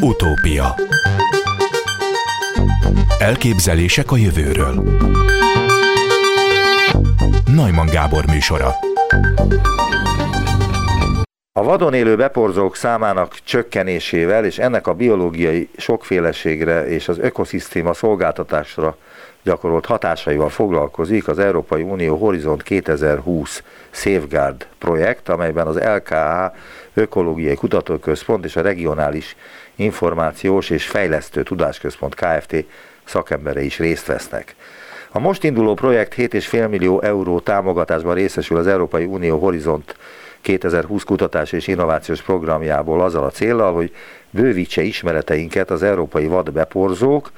Utópia. Elképzelések a jövőről. Najman Gábor műsora. A vadon élő beporzók számának csökkenésével és ennek a biológiai sokféleségre és az ökoszisztéma szolgáltatásra gyakorolt hatásaival foglalkozik az Európai Unió Horizont 2020 Safeguard projekt, amelyben az LKH Ökológiai Kutatóközpont és a Regionális Információs és Fejlesztő Tudásközpont Kft. szakembere is részt vesznek. A most induló projekt 7,5 millió euró támogatásban részesül az Európai Unió Horizont 2020 kutatás és innovációs programjából azzal a célral, hogy bővítse ismereteinket az európai vadbeporzók,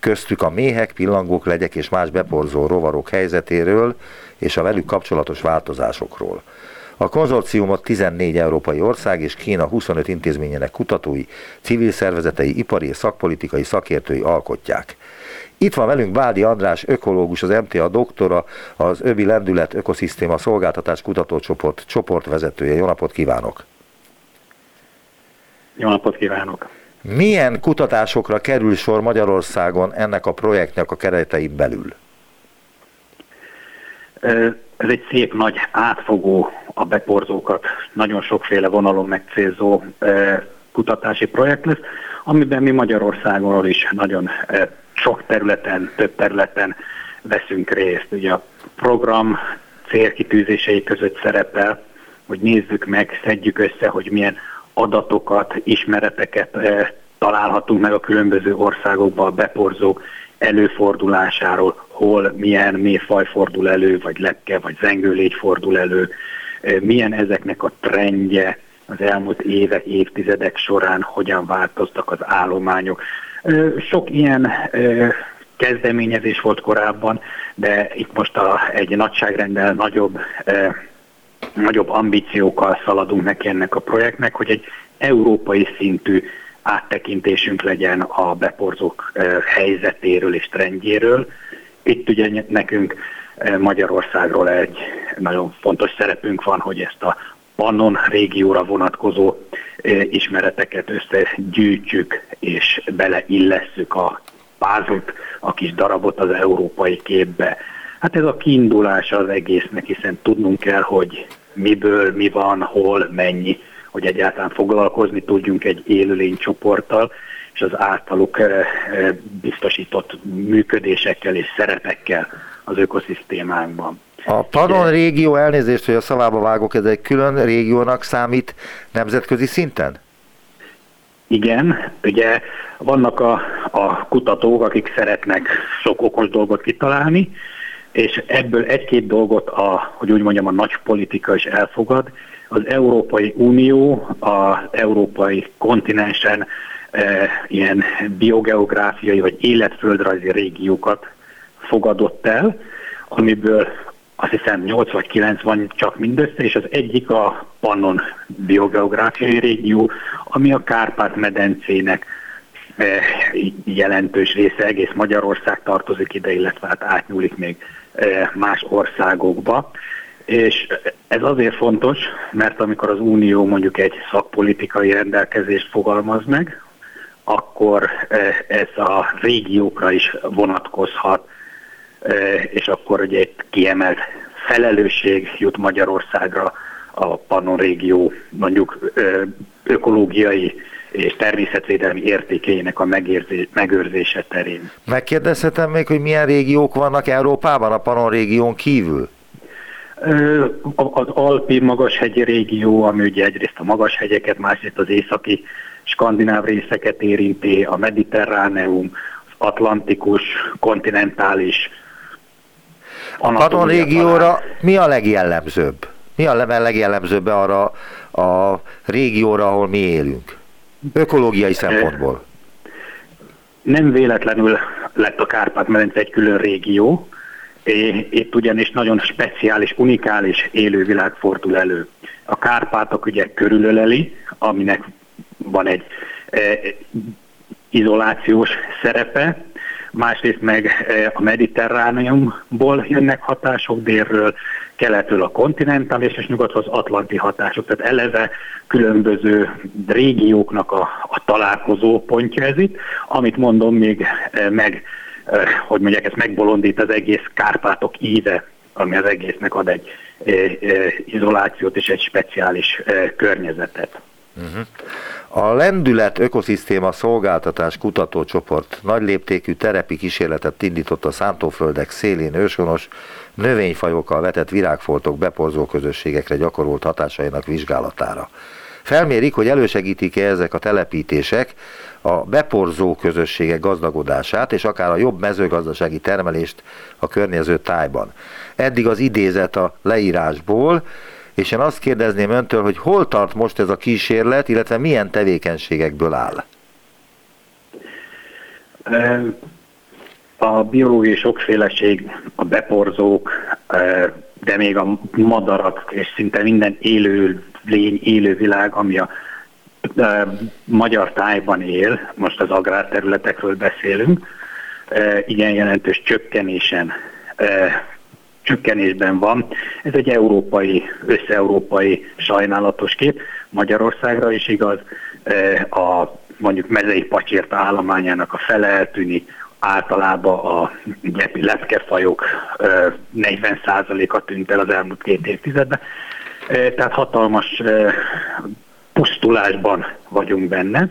köztük a méhek, pillangók, legyek és más beporzó rovarok helyzetéről és a velük kapcsolatos változásokról. A konzorciumot 14 európai ország és Kína 25 intézményének kutatói, civil szervezetei, ipari és szakpolitikai szakértői alkotják. Itt van velünk Bádi András, ökológus, az MTA doktora, az Öbi Lendület Ökoszisztéma Szolgáltatás Kutatócsoport csoportvezetője. Jó napot kívánok! Jó napot kívánok! Milyen kutatásokra kerül sor Magyarországon ennek a projektnek a keretein belül? Ez egy szép nagy átfogó a beporzókat nagyon sokféle vonalon megcélzó kutatási projekt lesz, amiben mi Magyarországon is nagyon sok területen, több területen veszünk részt. Ugye a program célkitűzései között szerepel, hogy nézzük meg, szedjük össze, hogy milyen adatokat, ismereteket találhatunk meg a különböző országokban a beporzók előfordulásáról, hol milyen méfaj fordul elő, vagy lepke, vagy zengőlégy fordul elő, milyen ezeknek a trendje az elmúlt évek, évtizedek során, hogyan változtak az állományok. Sok ilyen kezdeményezés volt korábban, de itt most a, egy nagyságrendel nagyobb, nagyobb ambíciókkal szaladunk neki ennek a projektnek, hogy egy európai szintű áttekintésünk legyen a beporzók helyzetéről és trendjéről. Itt ugye nekünk Magyarországról egy nagyon fontos szerepünk van, hogy ezt a Pannon régióra vonatkozó ismereteket összegyűjtsük és beleillesszük a pázot, a kis darabot az európai képbe. Hát ez a kiindulása az egésznek, hiszen tudnunk kell, hogy miből, mi van, hol, mennyi, hogy egyáltalán foglalkozni tudjunk egy élőlénycsoporttal, és az általuk biztosított működésekkel és szerepekkel az ökoszisztémánkban. A Panon régió, elnézést, hogy a szavába vágok, ez egy külön régiónak számít nemzetközi szinten? Igen, ugye vannak a, a kutatók, akik szeretnek sok okos dolgot kitalálni, és ebből egy-két dolgot, a, hogy úgy mondjam, a nagy politika is elfogad. Az Európai Unió az európai kontinensen e, ilyen biogeográfiai vagy életföldrajzi régiókat fogadott el, amiből azt hiszem 8 vagy 9 van csak mindössze, és az egyik a Pannon biogeográfiai régió, ami a Kárpát-medencének eh, jelentős része, egész Magyarország tartozik ide, illetve hát átnyúlik még más országokba. És ez azért fontos, mert amikor az Unió mondjuk egy szakpolitikai rendelkezést fogalmaz meg, akkor eh, ez a régiókra is vonatkozhat, és akkor ugye egy kiemelt felelősség jut Magyarországra a Pannon régió mondjuk ökológiai és természetvédelmi értékeinek a megőrzése terén. Megkérdezhetem még, hogy milyen régiók vannak Európában a Pannon régión kívül? Az Alpi magashegyi régió, ami ugye egyrészt a magashegyeket, másrészt az északi skandináv részeket érinti, a mediterráneum, az atlantikus, kontinentális a Katon régióra mi a legjellemzőbb? Mi a legjellemzőbb arra a régióra, ahol mi élünk? Ökológiai szempontból. Nem véletlenül lett a Kárpát-medence egy külön régió, itt ugyanis nagyon speciális, unikális élővilág fordul elő. A Kárpátok ugye körülöleli, aminek van egy izolációs szerepe, másrészt meg a mediterrániumból jönnek hatások délről, keletről a kontinentális és nyugathoz atlanti hatások. Tehát eleve különböző régióknak a, a találkozó pontja ez itt, amit mondom még meg, hogy mondják, ezt megbolondít az egész Kárpátok íze, ami az egésznek ad egy izolációt és egy speciális környezetet. Uh-huh. A Lendület Ökoszisztéma Szolgáltatás Kutatócsoport nagy léptékű terepi kísérletet indított a szántóföldek szélén őshonos növényfajokkal vetett virágfoltok beporzó közösségekre gyakorolt hatásainak vizsgálatára. Felmérik, hogy elősegítik-e ezek a telepítések a beporzó közösségek gazdagodását, és akár a jobb mezőgazdasági termelést a környező tájban. Eddig az idézet a leírásból, és én azt kérdezném öntől, hogy hol tart most ez a kísérlet, illetve milyen tevékenységekből áll? A biológiai sokféleség, a beporzók, de még a madarak és szinte minden élő lény, élővilág, ami a magyar tájban él, most az agrárterületekről beszélünk, igen jelentős csökkenésen csökkenésben van. Ez egy európai, összeurópai sajnálatos kép. Magyarországra is igaz, a mondjuk mezei pacsért állományának a fele eltűnik, általában a gyepi lepkefajok 40%-a tűnt el az elmúlt két évtizedben. Tehát hatalmas pusztulásban vagyunk benne,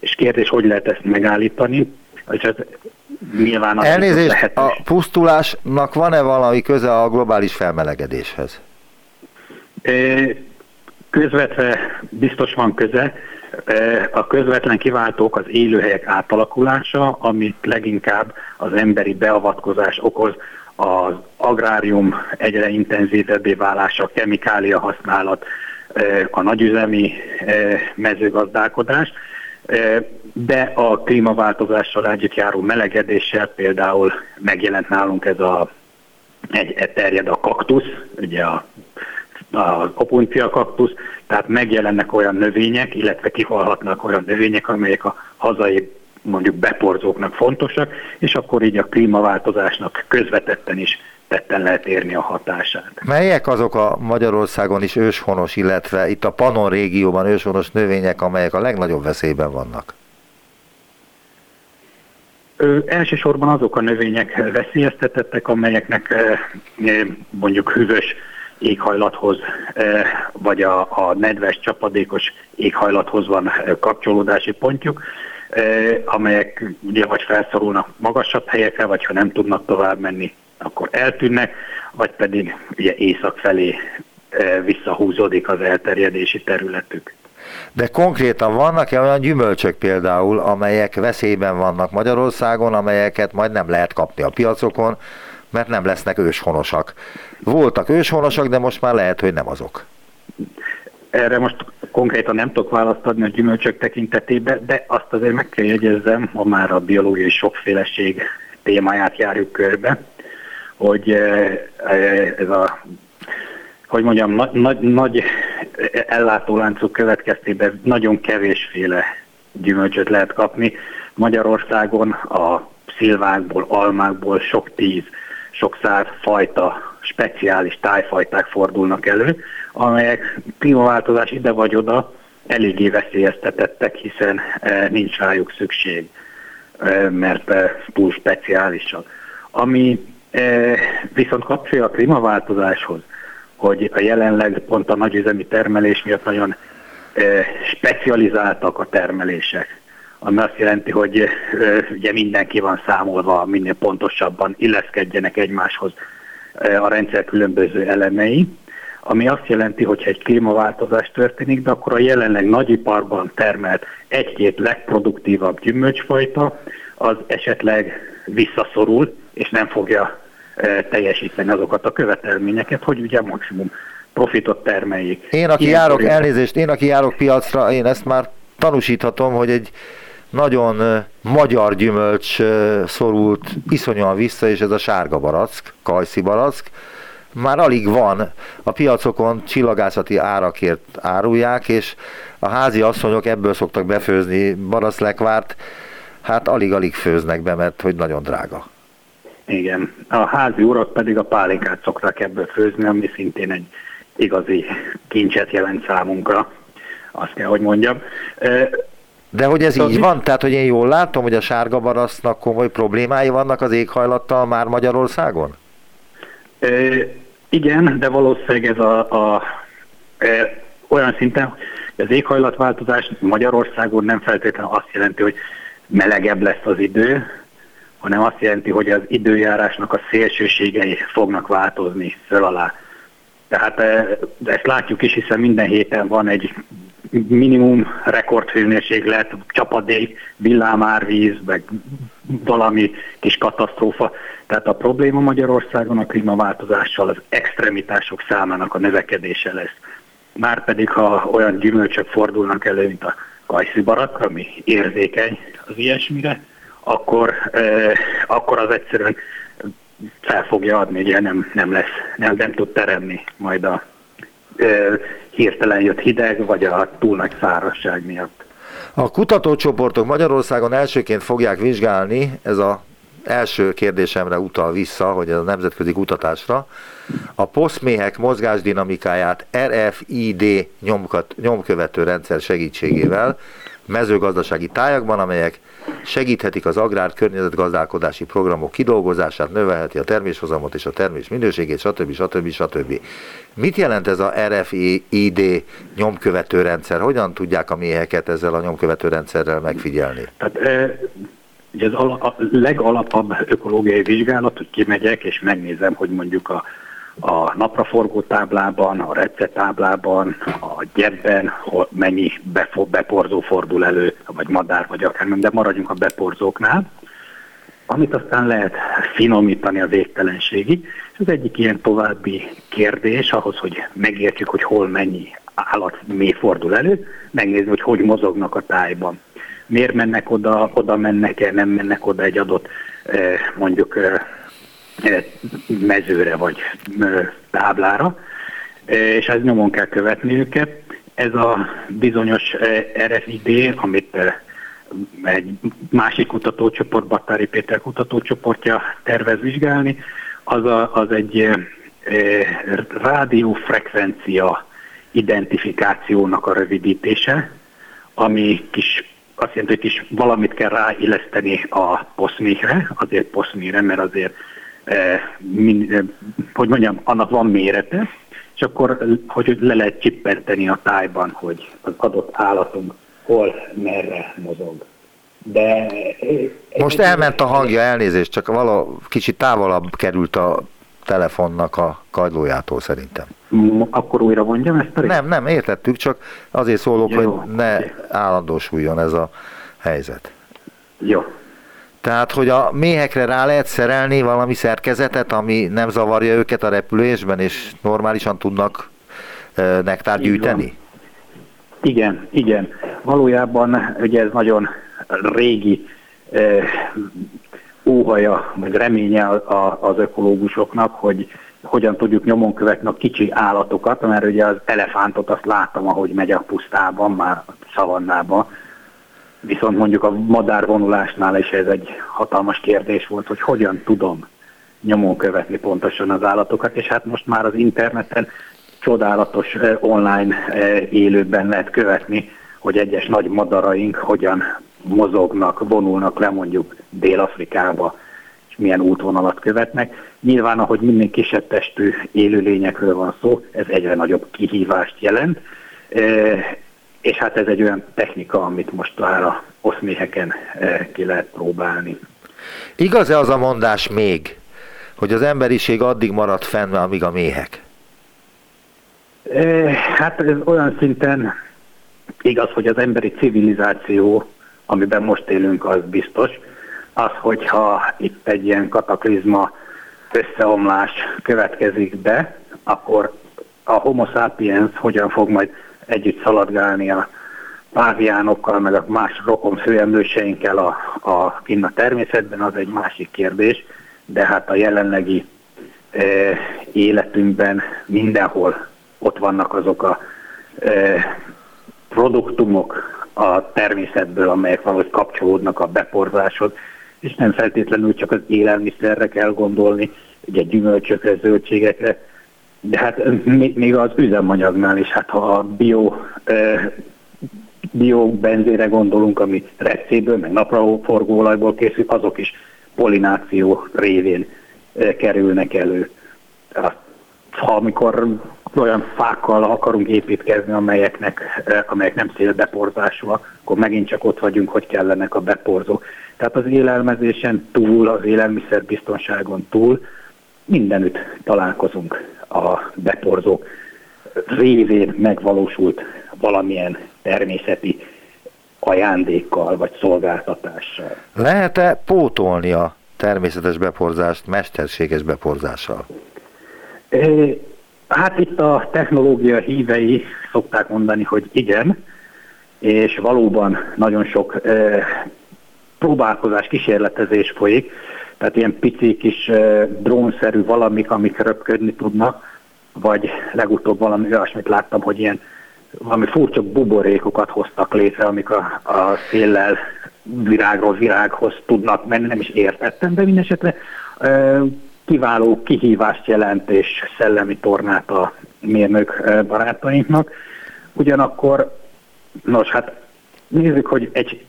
és kérdés, hogy lehet ezt megállítani, és ez nyilván az Elnézést, a pusztulásnak van-e valami köze a globális felmelegedéshez? Közvetve biztos van köze. A közvetlen kiváltók az élőhelyek átalakulása, amit leginkább az emberi beavatkozás okoz, az agrárium egyre intenzívebbé válása, a kemikália használat, a nagyüzemi mezőgazdálkodás, de a klímaváltozással együtt járó melegedéssel például megjelent nálunk ez a egy, terjed a kaktusz, ugye a, a opuncia kaktusz, tehát megjelennek olyan növények, illetve kihalhatnak olyan növények, amelyek a hazai mondjuk beporzóknak fontosak, és akkor így a klímaváltozásnak közvetetten is tetten lehet érni a hatását. Melyek azok a Magyarországon is őshonos, illetve itt a Panon régióban őshonos növények, amelyek a legnagyobb veszélyben vannak? Ö, elsősorban azok a növények veszélyeztetettek, amelyeknek mondjuk hűvös éghajlathoz, vagy a, a nedves, csapadékos éghajlathoz van kapcsolódási pontjuk, amelyek ugye vagy felszorulnak magasabb helyekre, vagy ha nem tudnak tovább menni, akkor eltűnnek, vagy pedig ugye észak felé visszahúzódik az elterjedési területük. De konkrétan vannak-e olyan gyümölcsök például, amelyek veszélyben vannak Magyarországon, amelyeket majd nem lehet kapni a piacokon, mert nem lesznek őshonosak. Voltak őshonosak, de most már lehet, hogy nem azok. Erre most konkrétan nem tudok választ adni a gyümölcsök tekintetében, de azt azért meg kell jegyezzem, ha már a biológiai sokféleség témáját járjuk körbe, hogy ez a hogy mondjam, nagy, nagy, nagy ellátóláncok következtében nagyon kevésféle gyümölcsöt lehet kapni. Magyarországon a szilvákból, almákból sok tíz, sok száz fajta speciális tájfajták fordulnak elő, amelyek klímaváltozás ide vagy oda eléggé veszélyeztetettek, hiszen e, nincs rájuk szükség, e, mert e, túl speciálisak. Ami viszont kapcsolja a klímaváltozáshoz, hogy a jelenleg pont a nagyüzemi termelés miatt nagyon specializáltak a termelések ami azt jelenti, hogy ugye mindenki van számolva, minél pontosabban illeszkedjenek egymáshoz a rendszer különböző elemei, ami azt jelenti, hogy egy klímaváltozás történik, de akkor a jelenleg nagyiparban termelt egy-két legproduktívabb gyümölcsfajta, az esetleg visszaszorul, és nem fogja teljesíteni azokat a követelményeket, hogy ugye maximum profitot termeljék. Én, aki Ilyen járok, elnézést, én, aki járok piacra, én ezt már tanúsíthatom, hogy egy nagyon magyar gyümölcs szorult iszonyúan vissza, és ez a sárga barack, kajszi barack. Már alig van, a piacokon csillagászati árakért árulják, és a házi asszonyok ebből szoktak befőzni baraszlekvárt, hát alig-alig főznek be, mert hogy nagyon drága. Igen, a házi urak pedig a pálinkát szokták ebből főzni, ami szintén egy igazi kincset jelent számunkra, azt kell, hogy mondjam De hogy ez így van? Tehát, hogy én jól látom, hogy a sárga barasznak komoly problémái vannak az éghajlattal már Magyarországon? E, igen, de valószínűleg ez a, a e, olyan szinten, hogy az éghajlatváltozás Magyarországon nem feltétlenül azt jelenti, hogy melegebb lesz az idő, hanem azt jelenti, hogy az időjárásnak a szélsőségei fognak változni föl alá. Tehát ezt látjuk is, hiszen minden héten van egy minimum rekordhőmérséklet, csapadék, villámárvíz, meg valami kis katasztrófa. Tehát a probléma Magyarországon a klímaváltozással az extremitások számának a növekedése lesz. Márpedig, ha olyan gyümölcsök fordulnak elő, mint a kajszibarak, ami érzékeny az ilyesmire, akkor, eh, akkor az egyszerűen fel fogja adni, ugye nem, nem lesz, nem, nem tud teremni majd a hirtelen jött hideg, vagy a túl nagy szárazság miatt. A kutatócsoportok Magyarországon elsőként fogják vizsgálni, ez a első kérdésemre utal vissza, hogy ez a nemzetközi kutatásra, a poszméhek mozgásdinamikáját RFID nyomkat, nyomkövető rendszer segítségével mezőgazdasági tájakban, amelyek segíthetik az agrár környezetgazdálkodási programok kidolgozását, növelheti a terméshozamot és a termés minőségét, stb. stb. stb. Mit jelent ez a RFID nyomkövető rendszer? Hogyan tudják a méheket ezzel a nyomkövető rendszerrel megfigyelni? Tehát, e, ugye az a legalapabb ökológiai vizsgálat, hogy kimegyek és megnézem, hogy mondjuk a a napraforgó táblában, a táblában, a gyebben, hol mennyi beporzó fordul elő, vagy madár, vagy akár de maradjunk a beporzóknál, amit aztán lehet finomítani a végtelenségig. És az egyik ilyen további kérdés ahhoz, hogy megértjük, hogy hol mennyi állat mi fordul elő, megnézni, hogy hogy mozognak a tájban. Miért mennek oda, oda mennek-e, nem mennek oda egy adott eh, mondjuk eh, mezőre vagy táblára, és ez nyomon kell követni őket. Ez a bizonyos RFID, amit egy másik kutatócsoport, Battári Péter kutatócsoportja tervez vizsgálni, az, a, az egy rádiófrekvencia identifikációnak a rövidítése, ami kis azt jelenti, hogy kis valamit kell ráilleszteni a poszméhre, azért poszméhre, mert azért Eh, eh, hogy mondjam, annak van mérete, és akkor hogy le lehet csippenteni a tájban, hogy az adott állatunk hol, merre mozog. De... Eh, Most elment a hangja, elnézést, csak való kicsit távolabb került a telefonnak a kagylójától szerintem. Akkor újra mondjam ezt? Pedig? Nem, nem, értettük, csak azért szólok, Jó, hogy ne állandósuljon ez a helyzet. Jó, tehát, hogy a méhekre rá lehet szerelni valami szerkezetet, ami nem zavarja őket a repülésben, és normálisan tudnak nektár gyűjteni? Igen, igen. Valójában ugye ez nagyon régi eh, óhaja, vagy reménye az ökológusoknak, hogy hogyan tudjuk nyomon követni a kicsi állatokat, mert ugye az elefántot azt láttam, ahogy megy a pusztában, már a szavannában, Viszont mondjuk a madárvonulásnál is ez egy hatalmas kérdés volt, hogy hogyan tudom nyomon követni pontosan az állatokat, és hát most már az interneten csodálatos online élőben lehet követni, hogy egyes nagy madaraink hogyan mozognak, vonulnak le mondjuk Dél-Afrikába, és milyen útvonalat követnek. Nyilván, ahogy minden kisebb testű élőlényekről van szó, ez egyre nagyobb kihívást jelent, és hát ez egy olyan technika, amit most már a oszméheken eh, ki lehet próbálni. Igaz-e az a mondás még, hogy az emberiség addig maradt fenn, amíg a méhek? Eh, hát ez olyan szinten igaz, hogy az emberi civilizáció, amiben most élünk, az biztos. Az, hogyha itt egy ilyen kataklizma összeomlás következik be, akkor a homo sapiens hogyan fog majd együtt szaladgálni a páviánokkal, meg a más rokon főemlőseinkkel a, a, a természetben, az egy másik kérdés, de hát a jelenlegi e, életünkben mindenhol ott vannak azok a e, produktumok a természetből, amelyek valahogy kapcsolódnak a beporzáshoz, és nem feltétlenül csak az élelmiszerre kell gondolni, ugye gyümölcsökre, zöldségekre, de hát még az üzemanyagnál is, hát ha a bio biobenzére gondolunk, ami recéből, meg napraforgóolajból készül, azok is polináció révén kerülnek elő. Ha amikor olyan fákkal akarunk építkezni, amelyeknek, amelyek nem szélbeporzásúak, akkor megint csak ott vagyunk, hogy kellenek a beporzók. Tehát az élelmezésen túl, az élelmiszerbiztonságon túl mindenütt találkozunk a beporzók révén megvalósult valamilyen természeti ajándékkal vagy szolgáltatással. Lehet-e pótolni a természetes beporzást mesterséges beporzással? Hát itt a technológia hívei szokták mondani, hogy igen, és valóban nagyon sok próbálkozás, kísérletezés folyik, tehát ilyen pici kis drónszerű valamik, amik röpködni tudnak, vagy legutóbb valami olyasmit láttam, hogy ilyen valami furcsa buborékokat hoztak létre, amik a, a széllel virágról virághoz tudnak menni, nem is értettem, de mindesetre kiváló kihívást jelent és szellemi tornát a mérnök barátainknak. Ugyanakkor, nos hát nézzük, hogy egy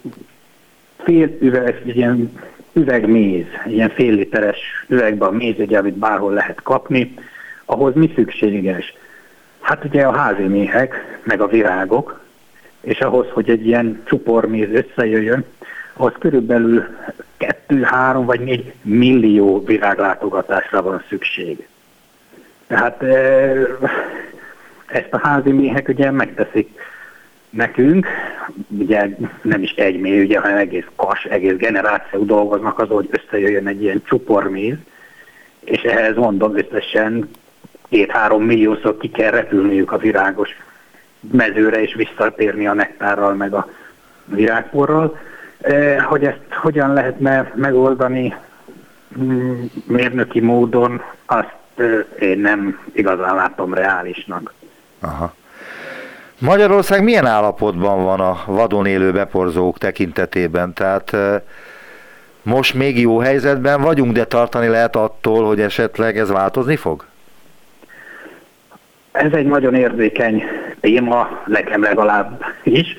fél üveg, egy ilyen üvegméz, ilyen fél literes üvegben a méz, ugye, amit bárhol lehet kapni, ahhoz mi szükséges? Hát ugye a házi méhek, meg a virágok, és ahhoz, hogy egy ilyen csuporméz összejöjjön, az körülbelül 2, 3 vagy 4 millió viráglátogatásra van szükség. Tehát ezt a házi méhek ugye megteszik nekünk, ugye nem is egy mély, ugye, hanem egész kas, egész generáció dolgoznak azon, hogy összejöjjön egy ilyen csuporméz, és ehhez mondom összesen két-három milliószor ki kell repülniük a virágos mezőre, és visszatérni a nektárral, meg a virágporral. Eh, hogy ezt hogyan lehetne megoldani mm, mérnöki módon, azt eh, én nem igazán látom reálisnak. Aha. Magyarország milyen állapotban van a vadon élő beporzók tekintetében? Tehát eh, most még jó helyzetben vagyunk, de tartani lehet attól, hogy esetleg ez változni fog? Ez egy nagyon érzékeny téma, nekem legalább is,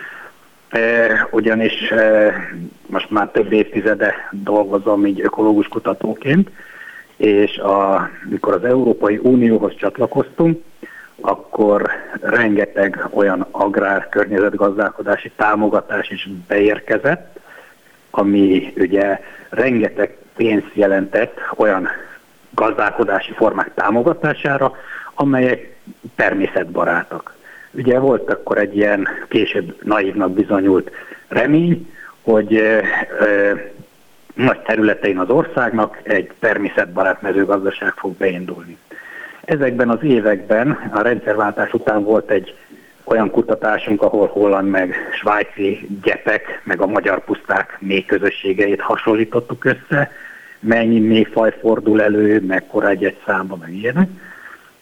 ugyanis most már több évtizede dolgozom így ökológus kutatóként, és a, mikor az Európai Unióhoz csatlakoztunk, akkor rengeteg olyan agrár környezetgazdálkodási támogatás is beérkezett, ami ugye rengeteg pénzt jelentett olyan gazdálkodási formák támogatására, amelyek természetbarátak. Ugye volt akkor egy ilyen később naívnak bizonyult remény, hogy ö, ö, nagy területein az országnak egy természetbarát mezőgazdaság fog beindulni. Ezekben az években a rendszerváltás után volt egy olyan kutatásunk, ahol holland meg svájci gyepek, meg a magyar puszták mély közösségeit hasonlítottuk össze, mennyi mélyfaj fordul elő, mekkora egy-egy számba, meg ilyenek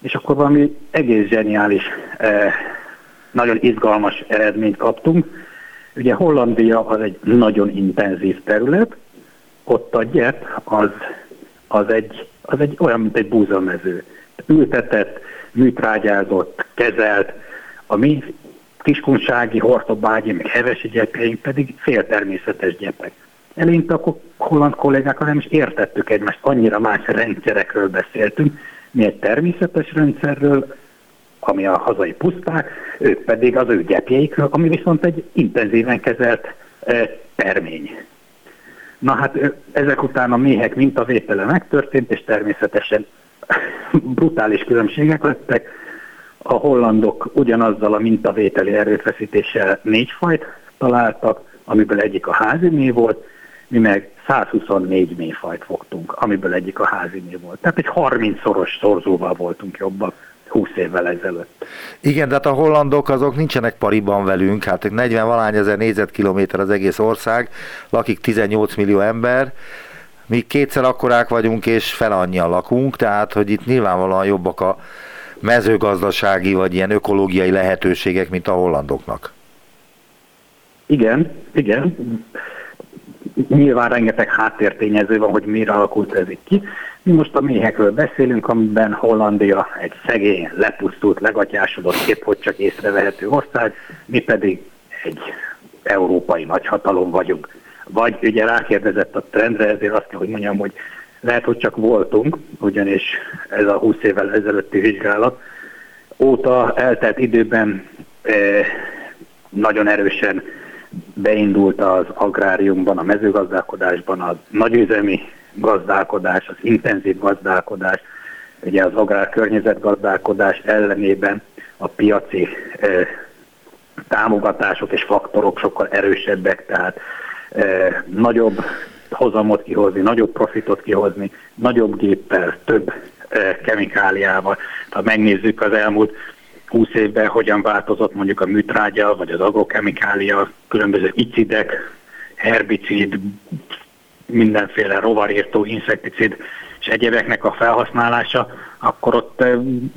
és akkor valami egész zseniális, eh, nagyon izgalmas eredményt kaptunk. Ugye Hollandia az egy nagyon intenzív terület, ott a gyep az, az, egy, az egy olyan, mint egy búzamező. Ültetett, műtrágyázott, kezelt, a mi kiskunsági, hortobágyi, meg hevesi gyepjeink pedig féltermészetes gyepek. Eleinte akkor holland kollégákkal nem is értettük egymást, annyira más rendszerekről beszéltünk, mi egy természetes rendszerről, ami a hazai puszták, ők pedig az ő gyepjeikről, ami viszont egy intenzíven kezelt e, termény. Na hát ezek után a méhek mintavétele megtörtént, és természetesen brutális különbségek lettek. A hollandok ugyanazzal a mintavételi erőfeszítéssel négy fajt találtak, amiből egyik a házi volt, mi meg 124 mélyfajt fogtunk, amiből egyik a háziné volt. Tehát egy 30-szoros szorzóval voltunk jobbak 20 évvel ezelőtt. Igen, de hát a hollandok azok nincsenek pariban velünk, hát 40 valány ezer négyzetkilométer az egész ország, lakik 18 millió ember, mi kétszer akkorák vagyunk, és fel annyian lakunk, tehát hogy itt nyilvánvalóan jobbak a mezőgazdasági vagy ilyen ökológiai lehetőségek, mint a hollandoknak. Igen, igen nyilván rengeteg háttértényező van, hogy mire alakult ez itt ki. Mi most a méhekről beszélünk, amiben Hollandia egy szegény, lepusztult, legatyásodott, épp hogy csak észrevehető ország, mi pedig egy európai nagyhatalom vagyunk. Vagy ugye rákérdezett a trendre, ezért azt kell, hogy mondjam, hogy lehet, hogy csak voltunk, ugyanis ez a 20 évvel ezelőtti vizsgálat óta eltelt időben eh, nagyon erősen beindult az agráriumban, a mezőgazdálkodásban az nagyüzemi gazdálkodás, az intenzív gazdálkodás, ugye az agrárkörnyezetgazdálkodás ellenében a piaci eh, támogatások és faktorok sokkal erősebbek, tehát eh, nagyobb hozamot kihozni, nagyobb profitot kihozni, nagyobb géppel, több eh, kemikáliával. Ha megnézzük az elmúlt 20 évben hogyan változott mondjuk a műtrágya, vagy az agrokemikália, különböző icidek, herbicid, mindenféle rovarírtó, inszekticid és egyébeknek a felhasználása, akkor ott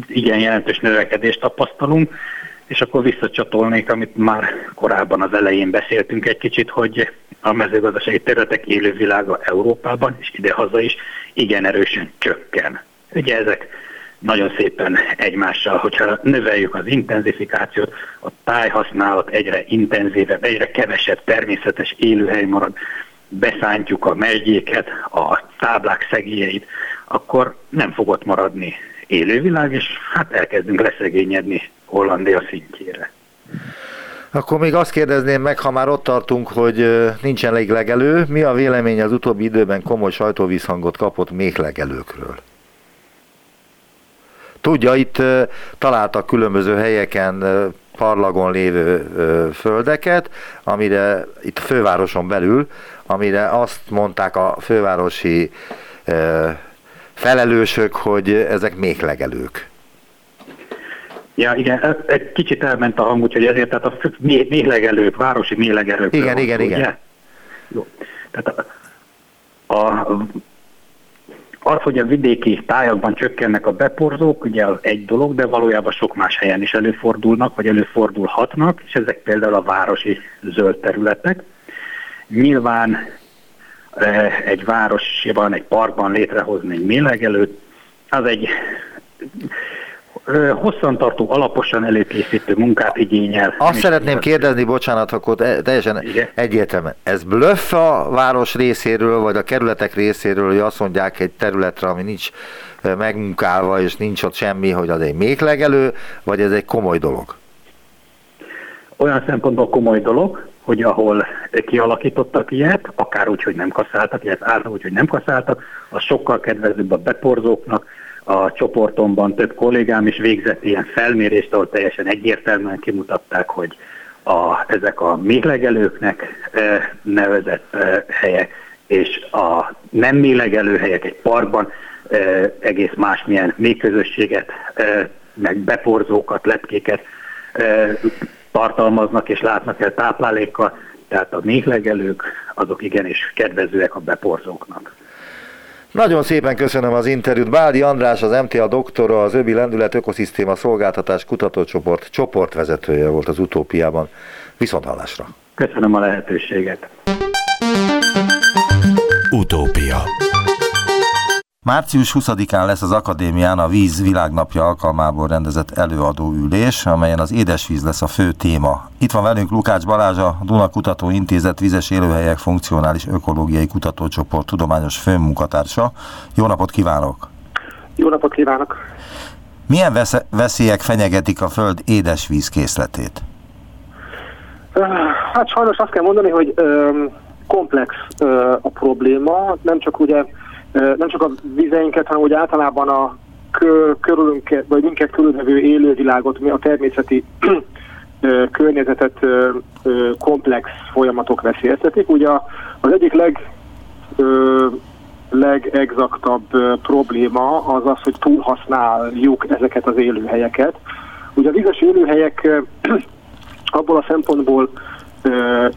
igen jelentős növekedést tapasztalunk, és akkor visszacsatolnék, amit már korábban az elején beszéltünk egy kicsit, hogy a mezőgazdasági területek élővilága Európában és idehaza is igen erősen csökken. Ugye ezek nagyon szépen egymással, hogyha növeljük az intenzifikációt, a tájhasználat egyre intenzívebb, egyre kevesebb természetes élőhely marad, beszántjuk a megyéket, a táblák szegélyeit, akkor nem fogott maradni élővilág, és hát elkezdünk leszegényedni Hollandia szintjére. Akkor még azt kérdezném meg, ha már ott tartunk, hogy nincsen elég legelő, mi a vélemény az utóbbi időben komoly sajtóvízhangot kapott még legelőkről? Tudja, itt találtak különböző helyeken parlagon lévő földeket, amire itt a fővároson belül, amire azt mondták a fővárosi felelősök, hogy ezek még legelők. Ja, igen, egy kicsit elment a hang, úgyhogy ezért, tehát a mélegelők, városi mélegelők. Igen, igen, igen. Ugye? Jó. Tehát a, a, az, hogy a vidéki tájakban csökkennek a beporzók, ugye az egy dolog, de valójában sok más helyen is előfordulnak, vagy előfordulhatnak, és ezek például a városi zöld területek. Nyilván egy városban, egy parkban létrehozni egy mélegelőt, az egy hosszantartó, alaposan előkészítő munkát igényel. Azt szeretném kérdezni, bocsánat, akkor teljesen Igen. egyértelműen. Ez blöff a város részéről, vagy a kerületek részéről, hogy azt mondják egy területre, ami nincs megmunkálva, és nincs ott semmi, hogy az egy méhlegelő, vagy ez egy komoly dolog? Olyan szempontból komoly dolog, hogy ahol kialakítottak ilyet, akár úgy, hogy nem kaszáltak, illetve által úgy, hogy nem kaszáltak, az sokkal kedvezőbb a beporzóknak, a csoportomban több kollégám is végzett ilyen felmérést, ahol teljesen egyértelműen kimutatták, hogy a, ezek a méhlegelőknek e, nevezett e, helyek, és a nem méhlegelő helyek egy parkban e, egész másmilyen méhközösséget, e, meg beporzókat, lepkéket e, tartalmaznak és látnak el táplálékkal, tehát a méhlegelők azok igenis kedvezőek a beporzóknak. Nagyon szépen köszönöm az interjút. Bádi András, az MTA doktora, az Öbi Lendület Ökoszisztéma Szolgáltatás Kutatócsoport csoportvezetője volt az utópiában. Viszont hallásra. Köszönöm a lehetőséget. Utópia Március 20-án lesz az Akadémián a Víz Világnapja alkalmából rendezett előadó ülés, amelyen az édesvíz lesz a fő téma. Itt van velünk Lukács Balázs, a Duna Kutató Intézet Vizes Élőhelyek Funkcionális Ökológiai Kutatócsoport tudományos főmunkatársa. Jó napot kívánok! Jó napot kívánok! Milyen veszélyek fenyegetik a Föld édesvíz készletét? Hát sajnos azt kell mondani, hogy komplex a probléma, nem csak ugye nem csak a vizeinket, hanem úgy általában a körülünket, vagy minket körülvevő élővilágot, mi a természeti környezetet komplex folyamatok veszélyeztetik. Ugye az egyik leg legexaktabb probléma az az, hogy túlhasználjuk ezeket az élőhelyeket. Ugye a vizes élőhelyek abból a szempontból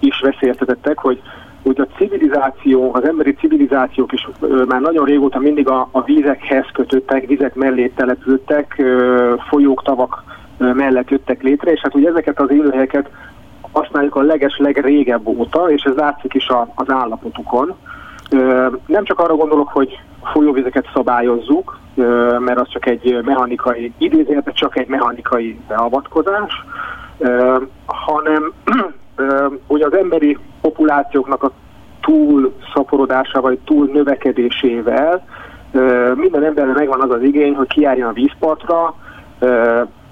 is veszélyeztetettek, hogy úgy a civilizáció, az emberi civilizációk is már nagyon régóta mindig a, a vízekhez kötöttek, vizek mellé települtek, folyók, tavak mellett jöttek létre, és hát ugye ezeket az élőhelyeket használjuk a leges legrégebb óta, és ez látszik is a, az állapotukon. Nem csak arra gondolok, hogy folyóvizeket szabályozzuk, mert az csak egy mechanikai, idézőjelben csak egy mechanikai beavatkozás, hanem hogy az emberi populációknak a túl szaporodásával, túl növekedésével minden emberre megvan az az igény, hogy kijárjon a vízpartra,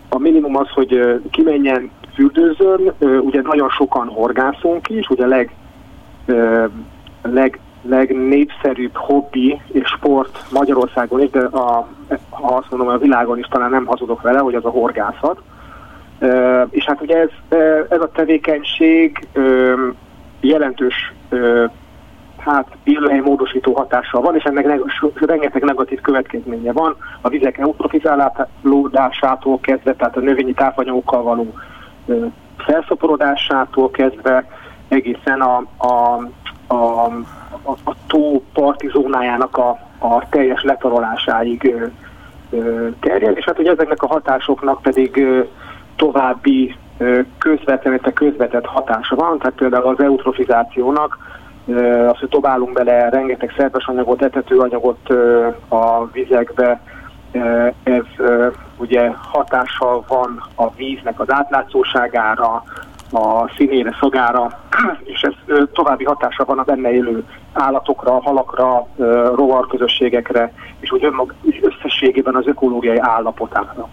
a minimum az, hogy kimenjen fürdőzön, ugye nagyon sokan horgászunk is, ugye a leg, leg, legnépszerűbb hobbi és sport Magyarországon is, de a, ha azt mondom, a világon is talán nem hazudok vele, hogy az a horgászat. És hát ugye ez, ez a tevékenység jelentős hát módosító hatással van, és ennek neg- rengeteg negatív következménye van, a vizek eutrofizálódásától kezdve, tehát a növényi tápanyagokkal való ö, felszaporodásától kezdve, egészen a, a, a, a, a tó parti zónájának a, a teljes letarolásáig ö, ö, terjed, és hát ugye ezeknek a hatásoknak pedig ö, további közvetlen, közvetett hatása van, tehát például az eutrofizációnak az, hogy dobálunk bele rengeteg szerves anyagot, etetőanyagot a vizekbe, ez ugye hatással van a víznek az átlátszóságára, a színére, szagára, és ez további hatása van a benne élő állatokra, halakra, rovarközösségekre, és úgy összességében az ökológiai állapotára.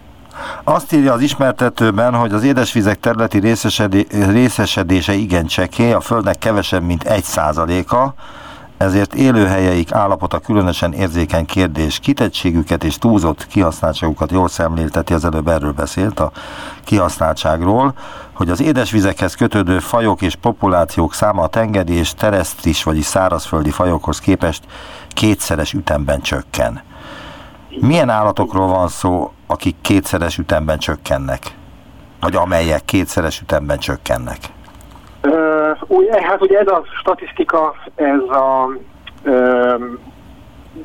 Azt írja az ismertetőben, hogy az édesvizek területi részesedése igen csekély, a Földnek kevesebb, mint egy százaléka, ezért élőhelyeik állapota különösen érzékeny kérdés. Kitettségüket és túlzott kihasználtságukat jól szemlélteti, az előbb erről beszélt a kihasználtságról, hogy az édesvizekhez kötődő fajok és populációk száma a tengeri és teresztris, vagyis szárazföldi fajokhoz képest kétszeres ütemben csökken. Milyen állatokról van szó, akik kétszeres ütemben csökkennek? Vagy amelyek kétszeres ütemben csökkennek? Uh, ugye, hát ugye ez a statisztika, ez a uh,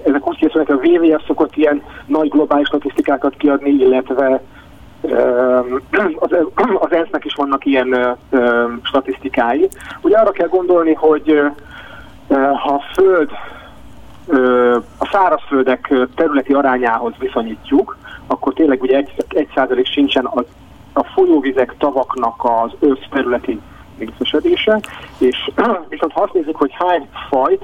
ezek úgy készülnek, a WWF szokott ilyen nagy globális statisztikákat kiadni, illetve az, az ENSZ-nek is vannak ilyen statisztikái. Ugye arra kell gondolni, hogy ha a Föld a szárazföldek területi arányához viszonyítjuk, akkor tényleg ugye egy, egy százalék sincsen az, a folyóvizek, tavaknak az összterületi részesedése, és viszont ha azt nézzük, hogy hány fajt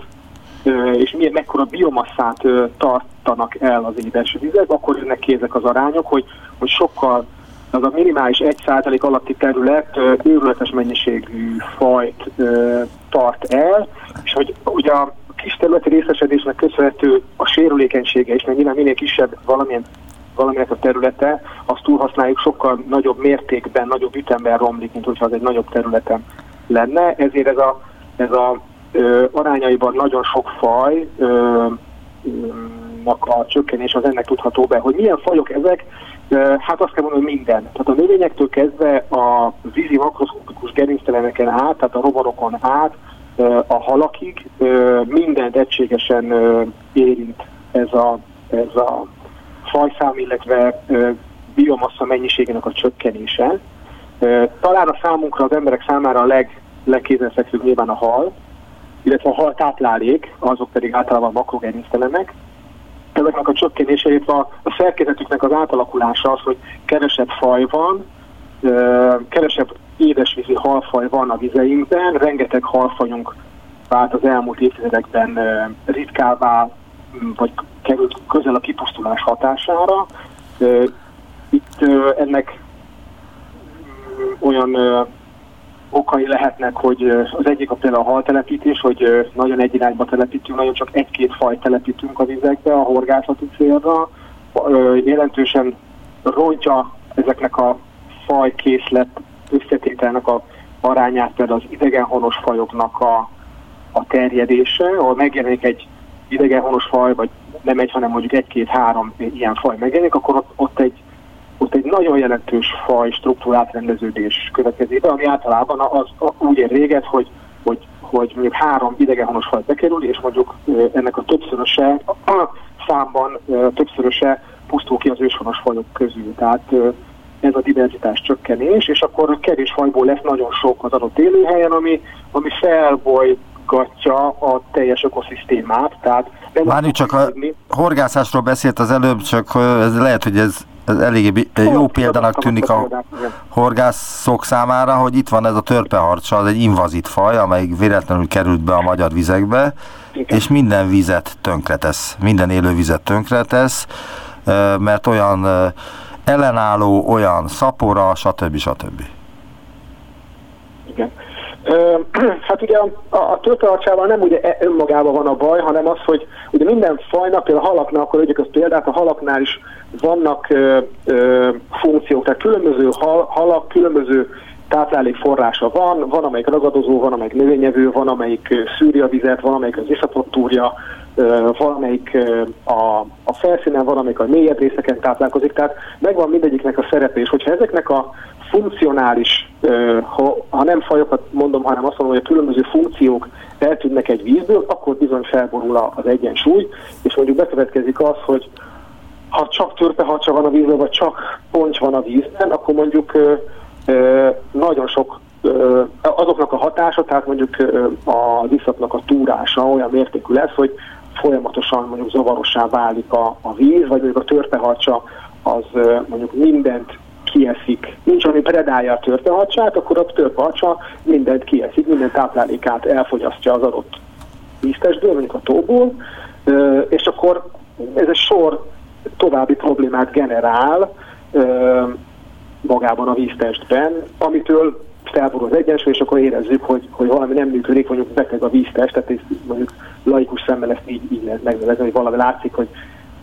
és milyen mekkora biomasszát tartanak el az édesvizek, akkor jönnek ki az arányok, hogy, hogy sokkal az a minimális 1% alatti terület őrületes mennyiségű fajt tart el, és hogy ugye kis területi részesedésnek köszönhető a sérülékenysége is, mert nyilván minél kisebb valamilyen valamilyen a területe, azt túlhasználjuk sokkal nagyobb mértékben, nagyobb ütemben romlik, mint hogyha az egy nagyobb területen lenne. Ezért ez a, ez a ö, arányaiban nagyon sok faj ö, a csökkenés az ennek tudható be. Hogy milyen fajok ezek? Hát azt kell mondani, hogy minden. Tehát a növényektől kezdve a vízi makroszkopikus gerincteleneken át, tehát a rovarokon át, a halakig mindent egységesen érint ez a, ez a fajszám, illetve biomassa mennyiségének a csökkenése. Talán a számunkra, az emberek számára a leg, legkézenfekvőbb nyilván a hal, illetve a hal táplálék, azok pedig általában makrogerinctelenek. Ezeknek a csökkenése, illetve a, a szerkezetüknek az átalakulása az, hogy kevesebb faj van, kevesebb édesvízi halfaj van a vizeinkben, rengeteg halfajunk vált az elmúlt évtizedekben ritkává, vagy került közel a kipusztulás hatására. Itt ennek olyan okai lehetnek, hogy az egyik a például a haltelepítés, hogy nagyon egy irányba telepítünk, nagyon csak egy-két faj telepítünk a vizekbe a horgászati célra. Jelentősen rontja ezeknek a fajkészlet összetételnek a arányát, például az idegenhonos fajoknak a, a terjedése, ahol megjelenik egy idegenhonos faj, vagy nem egy, hanem mondjuk egy-két-három ilyen faj megjelenik, akkor ott, ott egy ott egy nagyon jelentős faj struktúrát rendeződés következik be, ami általában az, az úgy ér véget, hogy, hogy, hogy mondjuk három idegenhonos faj bekerül, és mondjuk ennek a többszöröse, a számban többszöröse pusztul ki az őshonos fajok közül. Tehát ez a diverzitás csökkenés, és akkor kevés fajból lesz nagyon sok az adott élőhelyen, ami, ami felbolygatja a teljes ökoszisztémát. Tehát Várjuk csak a horgászásról beszélt az előbb, csak ez lehet, hogy ez ez eléggé jó példának tűnik a horgászok számára, hogy itt van ez a törpeharcsa, az egy invazit faj, amelyik véletlenül került be a magyar vizekbe, Igen. és minden vizet tönkretesz, minden élő vizet tönkretesz, mert olyan ellenálló, olyan szapora, stb. stb. Igen. Hát ugye a, a töltőharcsával nem ugye e, önmagában van a baj, hanem az, hogy ugye minden fajnak, például a halaknál, akkor adjuk azt példát, a halaknál is vannak ö, ö, funkciók, tehát különböző hal, halak, különböző táplálékforrása van, van amelyik ragadozó, van amelyik növényevő, van amelyik szűri a vizet, van amelyik az visszatott túrja, van amelyik a, a felszínen, van amelyik a mélyebb részeken táplálkozik, tehát megvan mindegyiknek a szerepe, és hogyha ezeknek a funkcionális, ha, ha nem fajokat mondom, hanem azt mondom, hogy a különböző funkciók eltűnnek egy vízből, akkor bizony felborul az egyensúly, és mondjuk bekövetkezik az, hogy ha csak törpehacsa van a vízben, vagy csak ponty van a vízben, akkor mondjuk nagyon sok azoknak a hatása, tehát mondjuk a iszapnak a túrása olyan mértékű lesz, hogy folyamatosan mondjuk zavarossá válik a, a víz, vagy mondjuk a törpehacsa az mondjuk mindent kieszik. Nincs, ami predálja a törpehacsát, akkor a törpehacsa mindent kieszik, minden táplálékát elfogyasztja az adott víztestből, mondjuk a tóból, és akkor ez egy sor további problémát generál magában a víztestben, amitől felborul az egyensúly, és akkor érezzük, hogy, hogy valami nem működik, mondjuk beteg a víztest, tehát ez mondjuk laikus szemmel ezt így, így lehet megnevezni, hogy valami látszik, hogy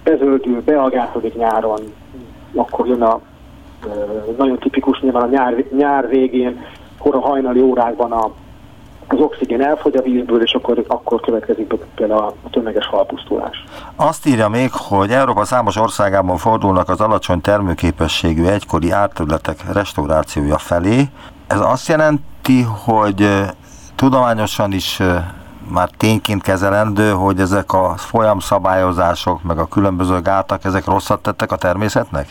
bezöldül, beagálkodik nyáron, akkor jön a nagyon tipikus nyilván a nyár, nyár végén, kora hajnali órákban a, az oxigén elfogy a vízből, és akkor, akkor következik például a tömeges halpusztulás. Azt írja még, hogy Európa számos országában fordulnak az alacsony termőképességű egykori árterületek restaurációja felé. Ez azt jelenti, hogy tudományosan is már tényként kezelendő, hogy ezek a folyamszabályozások, meg a különböző gátak, ezek rosszat tettek a természetnek?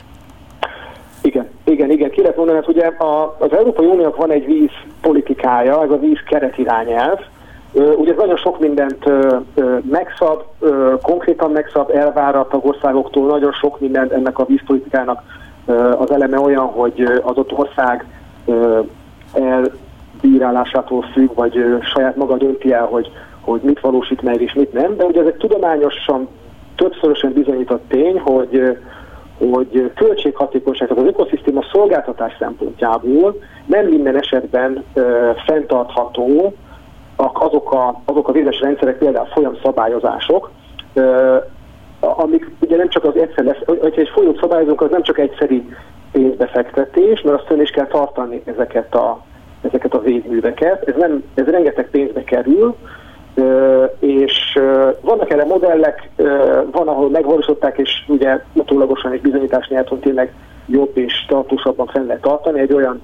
Igen, igen. Ki lehet mondani, hogy ugye a, az Európai Uniónak van egy víz politikája, ez a víz keretirányelv. Ugye nagyon sok mindent megszab, konkrétan megszab, elvár a tagországoktól, nagyon sok mindent ennek a vízpolitikának az eleme olyan, hogy az ott ország elbírálásától függ, vagy saját maga dönti el, hogy, hogy mit valósít meg és mit nem, de ugye ez egy tudományosan többszörösen bizonyított tény, hogy hogy költséghatékonyság, tehát az ökoszisztéma szolgáltatás szempontjából nem minden esetben ö, fenntartható azok a, azok a vízes rendszerek, például folyamszabályozások, ö, amik ugye nem csak az egyszer lesz, hogyha egy folyót szabályozunk, az nem csak egyszeri pénzbefektetés, mert azt is kell tartani ezeket a, ezeket a védműveket. Ez, nem, ez rengeteg pénzbe kerül, és vannak erre modellek, van, ahol megvalósították, és ugye utólagosan egy bizonyítás nyert, hogy tényleg jobb és tartósabban fenn lehet tartani. Egy olyan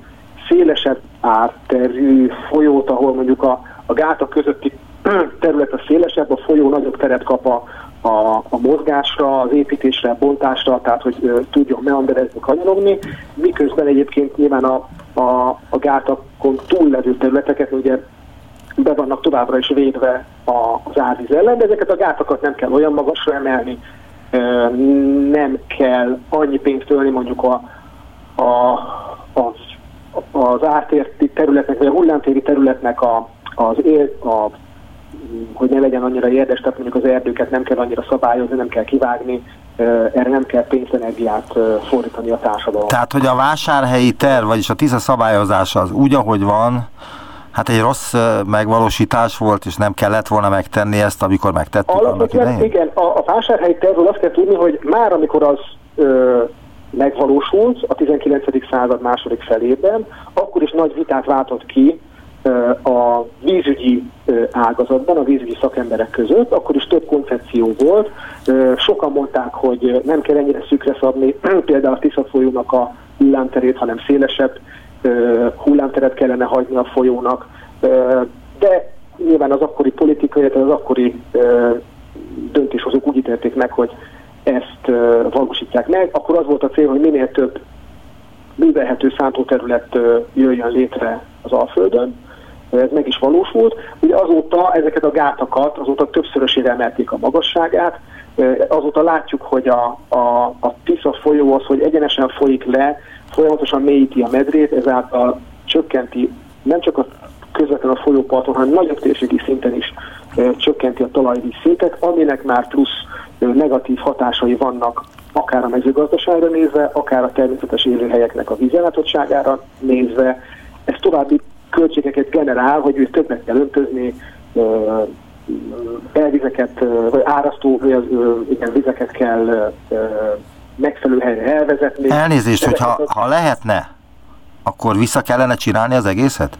szélesebb árterű folyót, ahol mondjuk a, a gátak közötti terület a szélesebb, a folyó nagyobb teret kap a, a, a mozgásra, az építésre, bontásra, tehát hogy ö, tudjon meanderezni, kanyarogni, miközben egyébként nyilván a, a, a gátakon túllevő területeket ugye be vannak továbbra is védve az árvíz ellen, de ezeket a gátakat nem kell olyan magasra emelni, nem kell annyi pénzt ölni mondjuk a, a, az, az átérti területnek, vagy a hullámtéri területnek a, az él, a, hogy ne legyen annyira érdes, tehát mondjuk az erdőket nem kell annyira szabályozni, nem kell kivágni, erre nem kell pénzenergiát fordítani a társadalom. Tehát, hogy a vásárhelyi terv, vagyis a TISZA szabályozása az úgy, ahogy van, hát egy rossz megvalósítás volt, és nem kellett volna megtenni ezt, amikor megtettük Alapvetően, annak idején? Igen, a, a vásárhelyi tervről azt kell tudni, hogy már amikor az ö, megvalósult a 19. század második felében, akkor is nagy vitát váltott ki a vízügyi ágazatban, a vízügyi szakemberek között, akkor is több koncepció volt. Sokan mondták, hogy nem kell ennyire szükre szabni például a Tisza folyónak a hullámterét, hanem szélesebb hullámteret kellene hagyni a folyónak, de nyilván az akkori politikai, az akkori döntéshozók úgy ítélték meg, hogy ezt valósítják meg, akkor az volt a cél, hogy minél több művelhető szántóterület jöjjön létre az Alföldön, ez meg is valósult. Ugye azóta ezeket a gátakat, azóta többszörösére emelték a magasságát, azóta látjuk, hogy a, a, a Tisza folyó az, hogy egyenesen folyik le, folyamatosan mélyíti a medrét, ezáltal csökkenti nem csak a közvetlenül a folyóparton, hanem nagyobb térségi szinten is e, csökkenti a talajvíz szintet, aminek már plusz e, negatív hatásai vannak akár a mezőgazdaságra nézve, akár a természetes élőhelyeknek a vízellátottságára nézve. Ez további költségeket generál, hogy ő többet kell öntözni, elvizeket, vagy árasztó igen, vizeket kell megfelelő helyre elvezetni. Elnézést, hogy ha, ha lehetne, akkor vissza kellene csinálni az egészet?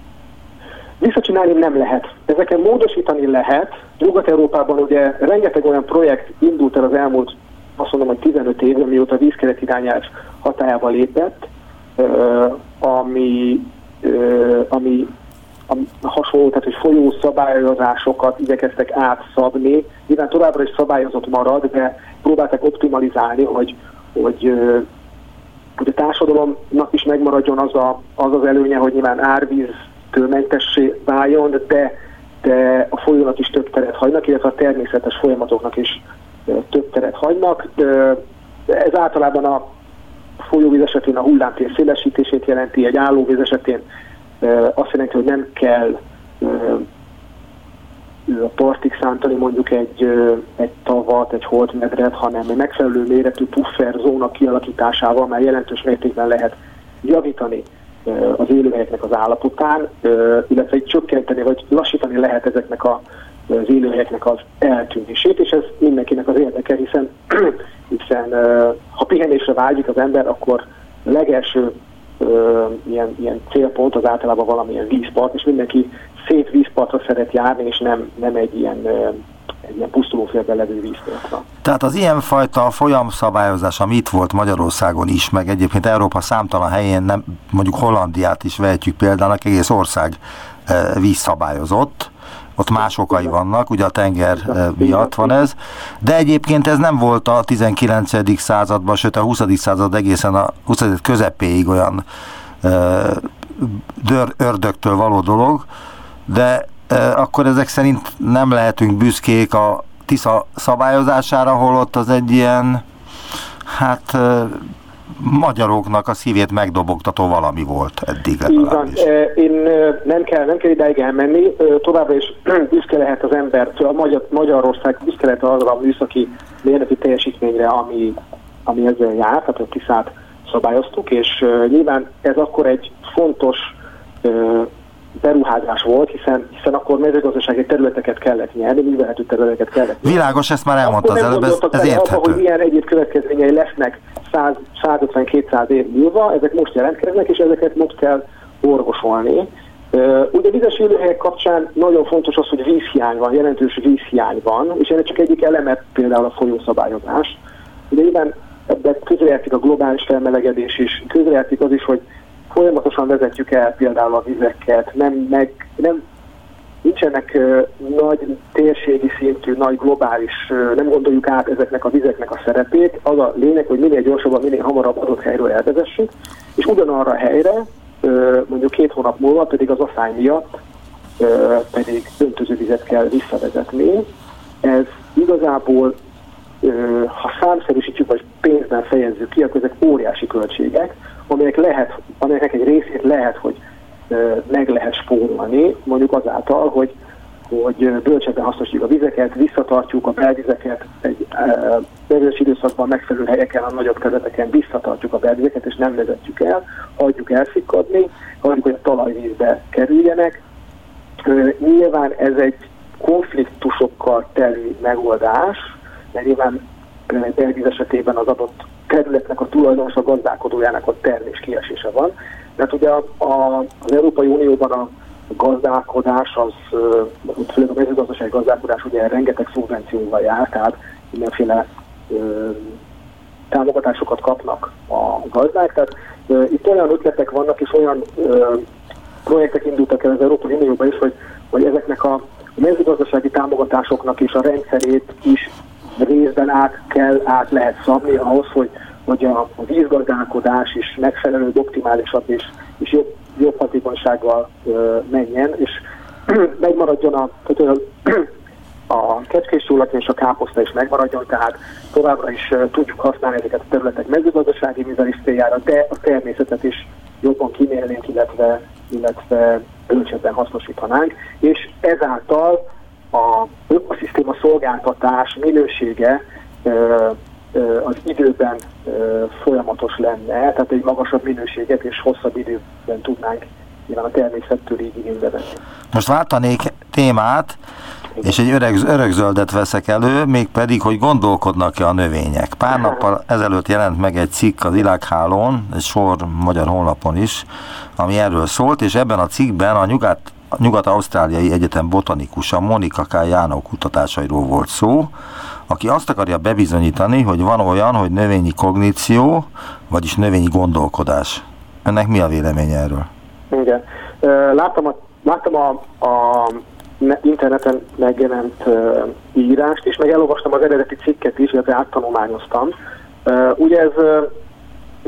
Visszacsinálni nem lehet. Ezeken módosítani lehet. Nyugat-Európában ugye rengeteg olyan projekt indult el az elmúlt, azt mondom, hogy 15 évben, mióta a vízkeret irányelv hatájába lépett, ami, ami hasonló, tehát hogy folyó szabályozásokat igyekeztek átszabni. Nyilván továbbra is szabályozott marad, de próbáltak optimalizálni, hogy, hogy, hogy a társadalomnak is megmaradjon az, a, az az előnye, hogy nyilván árvíztől mentessé váljon, de, de a folyónak is több teret hagynak, illetve a természetes folyamatoknak is több teret hagynak. Ez általában a folyóvíz esetén a hullámtér szélesítését jelenti, egy állóvíz esetén azt jelenti, hogy nem kell a partig szántani mondjuk egy, egy tavat, egy holtmedret, hanem egy megfelelő méretű puffer zóna kialakításával már jelentős mértékben lehet javítani az élőhelyeknek az állapotán, illetve egy csökkenteni vagy lassítani lehet ezeknek a, az élőhelyeknek az eltűnését, és ez mindenkinek az érdeke, hiszen, hiszen ha pihenésre vágyik az ember, akkor legelső ö, ilyen, ilyen célpont az általában valamilyen vízpart, és mindenki szép vízpartra szeret járni, és nem, nem egy ilyen ö, egy ilyen pusztulófélben levő vízpartra. Tehát az ilyenfajta folyamszabályozás, ami itt volt Magyarországon is, meg egyébként Európa számtalan helyén, nem, mondjuk Hollandiát is vehetjük példának, egész ország vízszabályozott, ott más okai vannak, ugye a tenger miatt van ez, de egyébként ez nem volt a 19. században, sőt a 20. század egészen a 20. közepéig olyan dör, ördögtől való dolog, de akkor ezek szerint nem lehetünk büszkék a Tisza szabályozására, holott az egy ilyen, hát magyaroknak a szívét megdobogtató valami volt eddig legalábbis. Én nem kell, nem kell ideig elmenni, továbbra is büszke lehet az ember, a Magyar, Magyarország büszke lehet arra a műszaki mérnöki teljesítményre, ami, ami ezzel jár, tehát a Tiszát szabályoztuk, és nyilván ez akkor egy fontos beruházás volt, hiszen, hiszen akkor mezőgazdasági területeket kellett nyerni, művelhető területeket kellett nyerni. Világos, ezt már elmondta az előbb, ez, ez érthető. Abba, hogy ilyen egyéb következményei lesznek 150-200 év múlva, ezek most jelentkeznek, és ezeket most kell orvosolni. Ugye vizes élőhelyek kapcsán nagyon fontos az, hogy vízhiány van, jelentős vízhiány van, és ennek csak egyik eleme például a folyószabályozás. Ugye nyilván ebben közrejátszik a globális felmelegedés is, közrejátszik az is, hogy folyamatosan vezetjük el például a vizeket, nem, meg, nem nincsenek uh, nagy térségi szintű, nagy globális, uh, nem gondoljuk át ezeknek a vizeknek a szerepét. Az a lényeg, hogy minél gyorsabban, minél hamarabb adott helyről elvezessük, és ugyanarra a helyre, uh, mondjuk két hónap múlva pedig az asszály miatt pedig öntözővizet kell visszavezetni. Ez igazából, ha számszerűsítjük, vagy pénzben fejezzük ki, akkor ezek óriási költségek, amelyek lehet, amelyeknek egy részét lehet, hogy meg lehet spórolni, mondjuk azáltal, hogy hogy bölcsebben hasznosítjuk a vizeket, visszatartjuk a belvizeket, egy belvizes időszakban megfelelő helyeken, a nagyobb területeken visszatartjuk a belvizeket, és nem vezetjük el, hagyjuk elszikadni, hagyjuk, hogy a talajvízbe kerüljenek. Nyilván ez egy konfliktusokkal telű megoldás, mert nyilván egy belvíz esetében az adott területnek a tulajdonos, a gazdálkodójának a termés kiesése van. Mert ugye a, a, az Európai Unióban a gazdálkodás, az, főleg a mezőgazdasági gazdálkodás ugye rengeteg szubvencióval jár, tehát mindenféle ö, támogatásokat kapnak a gazdák. Tehát ö, itt olyan ötletek vannak, és olyan ö, projektek indultak el az Európai Unióban is, hogy, hogy ezeknek a mezőgazdasági támogatásoknak is a rendszerét is részben át kell, át lehet szabni ahhoz, hogy, hogy a, a vízgazdálkodás is megfelelő, optimálisabb és, és jobb, jobb hatékonysággal ö, menjen, és megmaradjon a, tehát a kecskés és a káposzta is megmaradjon, tehát továbbra is tudjuk használni ezeket a területek mezőgazdasági művelés céljára, de a természetet is jobban kimérnénk, illetve, illetve bölcsebben hasznosítanánk, és ezáltal a ökoszisztéma szolgáltatás minősége az időben folyamatos lenne, tehát egy magasabb minőséget és hosszabb időben tudnánk nyilván a természettől így igénybe. Most váltanék témát, és egy öreg, örökzöldet veszek elő, mégpedig, hogy gondolkodnak-e a növények. Pár nappal ezelőtt jelent meg egy cikk az Világhálón, egy sor magyar honlapon is, ami erről szólt, és ebben a cikkben a nyugat a Nyugat-Ausztráliai Egyetem botanikusa Monika K. Jánó kutatásairól volt szó, aki azt akarja bebizonyítani, hogy van olyan, hogy növényi kogníció, vagyis növényi gondolkodás. Ennek mi a véleménye erről? Igen. Láttam a, láttam a, a interneten megjelent írást is, meg elolvastam az eredeti cikket is, illetve áttanulmányoztam. Ugye ez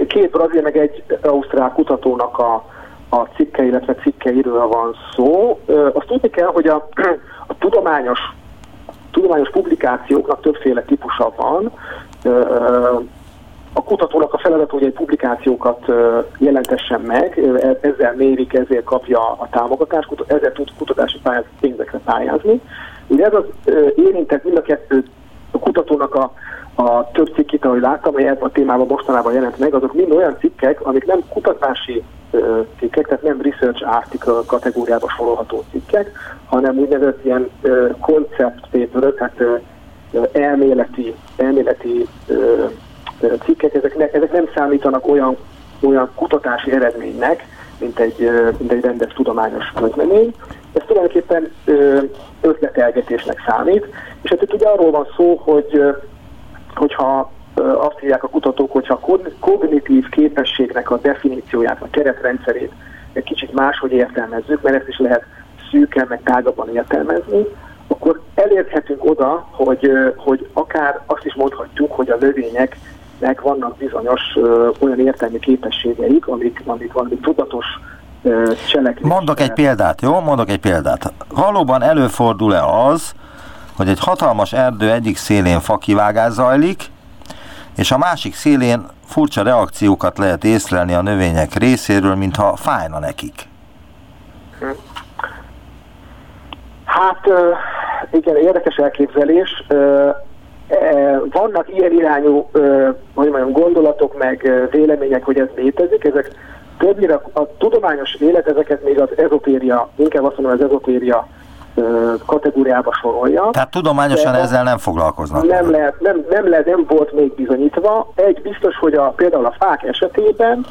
két brazil, meg egy ausztrál kutatónak a, a cikke, illetve cikkeiről van szó. Azt tudni kell, hogy a, a tudományos, tudományos publikációknak többféle típusa van. A kutatónak a feladat, hogy egy publikációkat jelentessen meg, e, ezzel mérik, ezért kapja a támogatást, ezzel tud kutatási pályáz, pénzekre pályázni. Ugye ez az érintett mind a kettő a kutatónak a, a több cikkét, ahogy láttam, hogy ebben a témában mostanában jelent meg, azok mind olyan cikkek, amik nem kutatási cikkek, tehát nem research article kategóriába sorolható cikkek, hanem úgynevezett ilyen concept paper, tehát elméleti, elméleti cikkek, ezek, ne, ezek nem számítanak olyan, olyan kutatási eredménynek, mint egy, mint egy rendes tudományos közlemény. Ez tulajdonképpen ötletelgetésnek számít, és hát itt ugye arról van szó, hogy hogyha azt hívják a kutatók, hogyha a kognitív képességnek a definícióját, a keretrendszerét egy kicsit máshogy értelmezzük, mert ezt is lehet szűken, meg tágabban értelmezni, akkor elérhetünk oda, hogy, hogy akár azt is mondhatjuk, hogy a növények nek vannak bizonyos olyan értelmi képességeik, amik, amik valami tudatos cselekvés. Mondok egy példát, jó? Mondok egy példát. Valóban előfordul-e az, hogy egy hatalmas erdő egyik szélén fakivágás zajlik, és a másik szélén furcsa reakciókat lehet észlelni a növények részéről, mintha fájna nekik. Hát igen, érdekes elképzelés. Vannak ilyen irányú hogy mondjam, gondolatok, meg vélemények, hogy ez létezik, ezek többnyire a tudományos élet ezeket még az ezotéria, inkább azt mondom, az ezotéria kategóriába sorolja. Tehát tudományosan ezzel nem foglalkoznak. Nem lehet, nem, nem lehet, nem volt még bizonyítva. Egy biztos, hogy a, például a fák esetében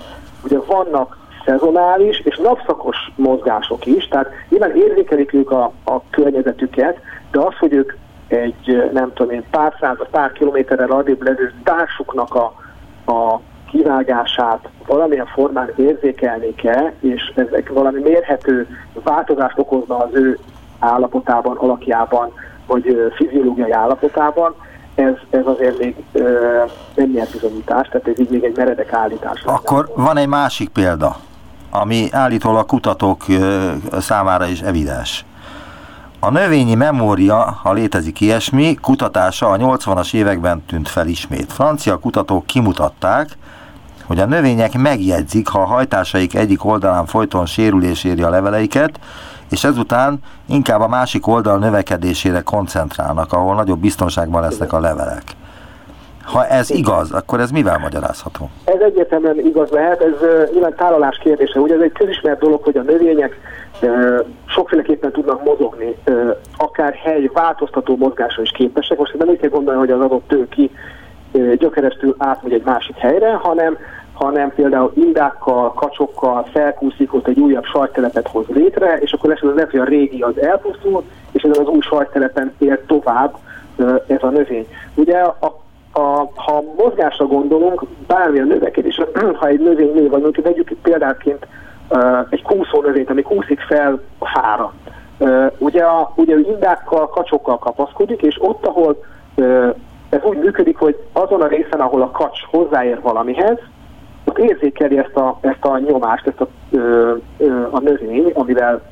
ugye vannak szezonális és napszakos mozgások is, tehát nyilván érzékelik ők a, a környezetüket, de az, hogy ők egy, nem tudom én, pár század, pár kilométerrel adébb levő társuknak a, a kivágását valamilyen formán érzékelni kell, és ezek valami mérhető változást okozna az ő állapotában, alakjában, vagy fiziológiai állapotában, ez, ez azért még ö, nem nyert bizonyítás, tehát ez így még egy meredek állítás. Akkor lenne. van egy másik példa, ami állítólag kutatók számára is evidens. A növényi memória, ha létezik ilyesmi, kutatása a 80-as években tűnt fel ismét. Francia kutatók kimutatták, hogy a növények megjegyzik, ha a hajtásaik egyik oldalán folyton sérülés éri a leveleiket, és ezután inkább a másik oldal növekedésére koncentrálnak, ahol nagyobb biztonságban lesznek a levelek. Ha ez igaz, akkor ez mivel magyarázható? Ez egyértelműen igaz lehet, ez uh, nyilván tálalás kérdése. Ugye ez egy közismert dolog, hogy a növények sokféleképpen tudnak mozogni, akár hely változtató mozgásra is képesek. Most nem úgy kell gondolni, hogy az adott tő ki gyökeresztül átmegy egy másik helyre, hanem hanem például indákkal, kacsokkal felkúszik, ott egy újabb sajttelepet hoz létre, és akkor az lehet, hogy a régi az elpusztul, és ezen az új sajttelepen él tovább ez a növény. Ugye a a, ha mozgásra gondolunk, bármilyen növekedés, ha egy növény nő, vagy mondjuk vegyük példáként uh, egy kúszó növényt, ami kúszik fel a fára. Uh, ugye, a, ugye indákkal, kacsokkal kapaszkodik, és ott, ahol uh, ez úgy működik, hogy azon a részen, ahol a kacs hozzáér valamihez, érzékeli ezt a, ezt a nyomást, ezt a, ö, ö, a növény, amivel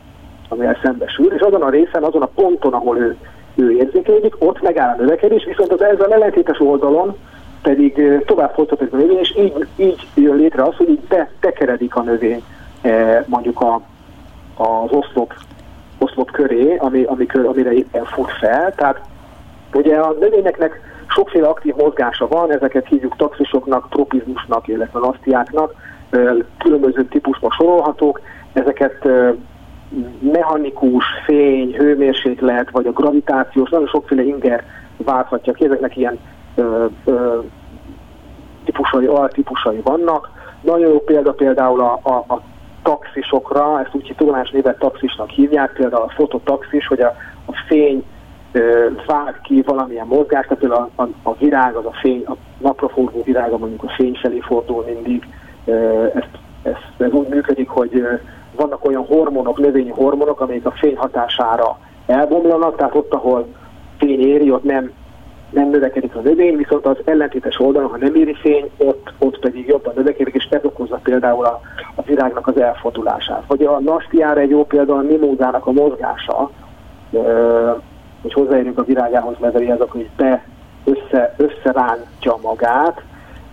amivel szembesül, és azon a részen, azon a ponton, ahol ő, ő érzékelődik, ott megáll a növekedés, viszont az ezzel ellentétes oldalon pedig tovább folytatódik a növény, és így, így jön létre az, hogy így te, tekeredik a növény mondjuk a, az oszlop, oszlop köré, ami, ami, amire éppen fut fel. Tehát ugye a növényeknek sokféle aktív mozgása van, ezeket hívjuk taxisoknak, tropizmusnak, illetve lasztiáknak, különböző típusban sorolhatók, ezeket mechanikus, fény, hőmérséklet, vagy a gravitációs, nagyon sokféle inger válthatja ki, ezeknek ilyen ö, ö, típusai, altípusai vannak. Nagyon jó példa például a, a, a taxisokra, ezt úgy tudományos néven taxisnak hívják, például a fototaxis, hogy a, a fény vág ki valamilyen mozgást, tehát például a, a, a virág, az a fény, a napra forgó virága mondjuk a fény felé fordul mindig. Ezt, ezt, ez úgy működik, hogy vannak olyan hormonok, növényi hormonok, amelyek a fény hatására elbomlanak, tehát ott, ahol fény éri, ott nem, nem növekedik a növény, viszont az ellentétes oldalon, ha nem éri fény, ott, ott pedig jobban növekedik, és ez okozza például a, a virágnak az elfordulását. Vagy a nastiára egy jó példa a mimózának a mozgása, hogy hozzáérünk a virágához, mert azok, hogy be össze, összerántja magát.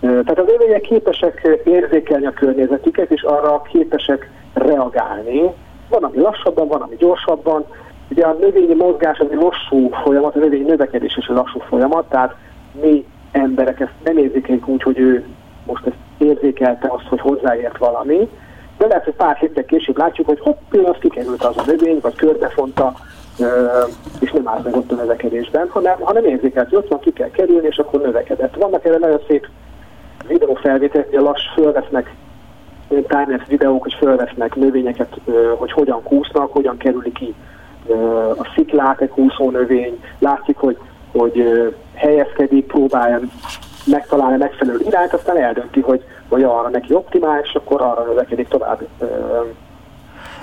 Tehát az növények képesek érzékelni a környezetüket, és arra képesek reagálni. Van, ami lassabban, van, ami gyorsabban. Ugye a növényi mozgás az egy lassú folyamat, a növényi növekedés is egy lassú folyamat, tehát mi emberek ezt nem érzékeljük úgy, hogy ő most ezt érzékelte azt, hogy hozzáért valami, de lehet, hogy pár héttel később látjuk, hogy hopp, az kikerült az a növény, vagy körbefonta, és nem állt meg ott a növekedésben, hanem, hanem érzékelt, hogy ott van, ki kell kerülni, és akkor növekedett. Vannak erre nagyon szép videófelvételek, a lass fölvesznek timelapse videók, hogy fölvesznek növényeket, hogy hogyan kúsznak, hogyan kerüli ki a sziklát egy kúszó növény, látszik, hogy, hogy helyezkedik, próbálja megtalálni megfelelő irányt, aztán eldönti, hogy, hogy arra neki optimális, akkor arra növekedik tovább.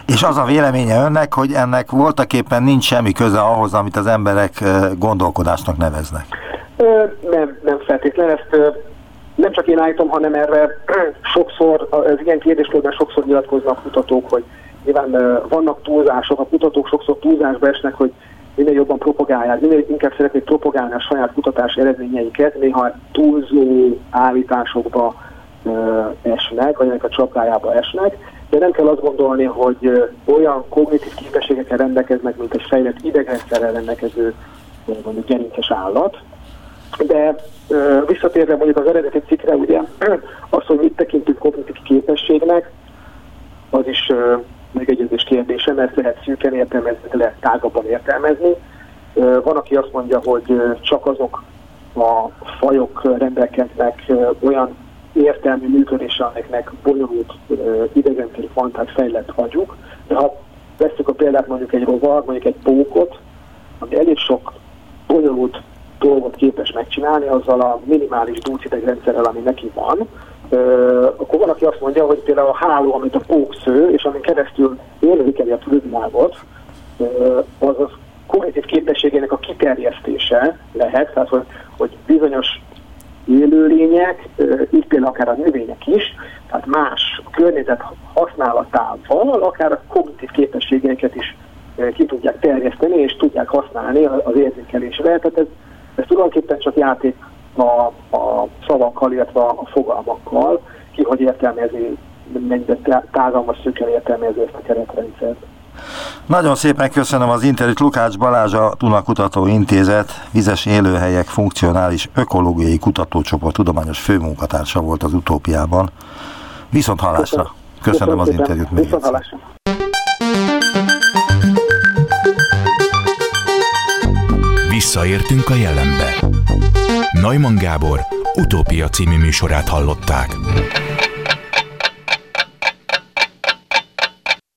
És az a véleménye önnek, hogy ennek voltaképpen nincs semmi köze ahhoz, amit az emberek gondolkodásnak neveznek? Nem, nem feltétlenül. Ezt nem csak én állítom, hanem erre sokszor, az ilyen kérdéskörben sokszor nyilatkoznak kutatók, hogy nyilván vannak túlzások, a kutatók sokszor túlzásba esnek, hogy minél jobban propagálják, minél inkább szeretnék propagálni a saját kutatás eredményeiket, néha túlzó állításokba esnek, vagy ennek a csapdájába esnek, de nem kell azt gondolni, hogy olyan kognitív képességekkel rendelkeznek, mint egy fejlett idegrendszerrel rendelkező mondjuk gerinces állat, de visszatérve mondjuk az eredeti cikkre, ugye az, hogy mit tekintünk kognitív képességnek, az is megegyezés kérdése, mert lehet szűken értelmezni, lehet tágabban értelmezni. Van, aki azt mondja, hogy csak azok a fajok rendelkeznek olyan értelmi működése, amiknek bonyolult idegrendszeri van, tehát fejlett agyuk. De ha veszük a példát mondjuk egy rovar, mondjuk egy pókot, ami elég sok bonyolult dolgot képes megcsinálni azzal a minimális dúcidegrendszerrel, ami neki van, akkor van, aki azt mondja, hogy például a háló, amit a pók sző, és amin keresztül érzékeli a külvilágot, az az kognitív képességének a kiterjesztése lehet, tehát hogy, hogy bizonyos élőlények, itt például akár a növények is, tehát más környezet használatával, akár a kognitív képességeiket is ki tudják terjeszteni, és tudják használni az érzékelésre. Tehát ez, ez tulajdonképpen csak játék a, a szavakkal, illetve a fogalmakkal, ki hogy értelmezi, mennyire tágan vagy szűken értelmezi ezt a keretrendszert. Nagyon szépen köszönöm az interjút. Lukács Balázs, a Duna Kutató Intézet Vizes Élőhelyek Funkcionális Ökológiai Kutatócsoport tudományos főmunkatársa volt az utópiában. Viszont hallásra. Köszönöm, köszönöm az interjút még Viszont hallásra. Visszaértünk a jelenbe. Neumann Gábor utópia című műsorát hallották.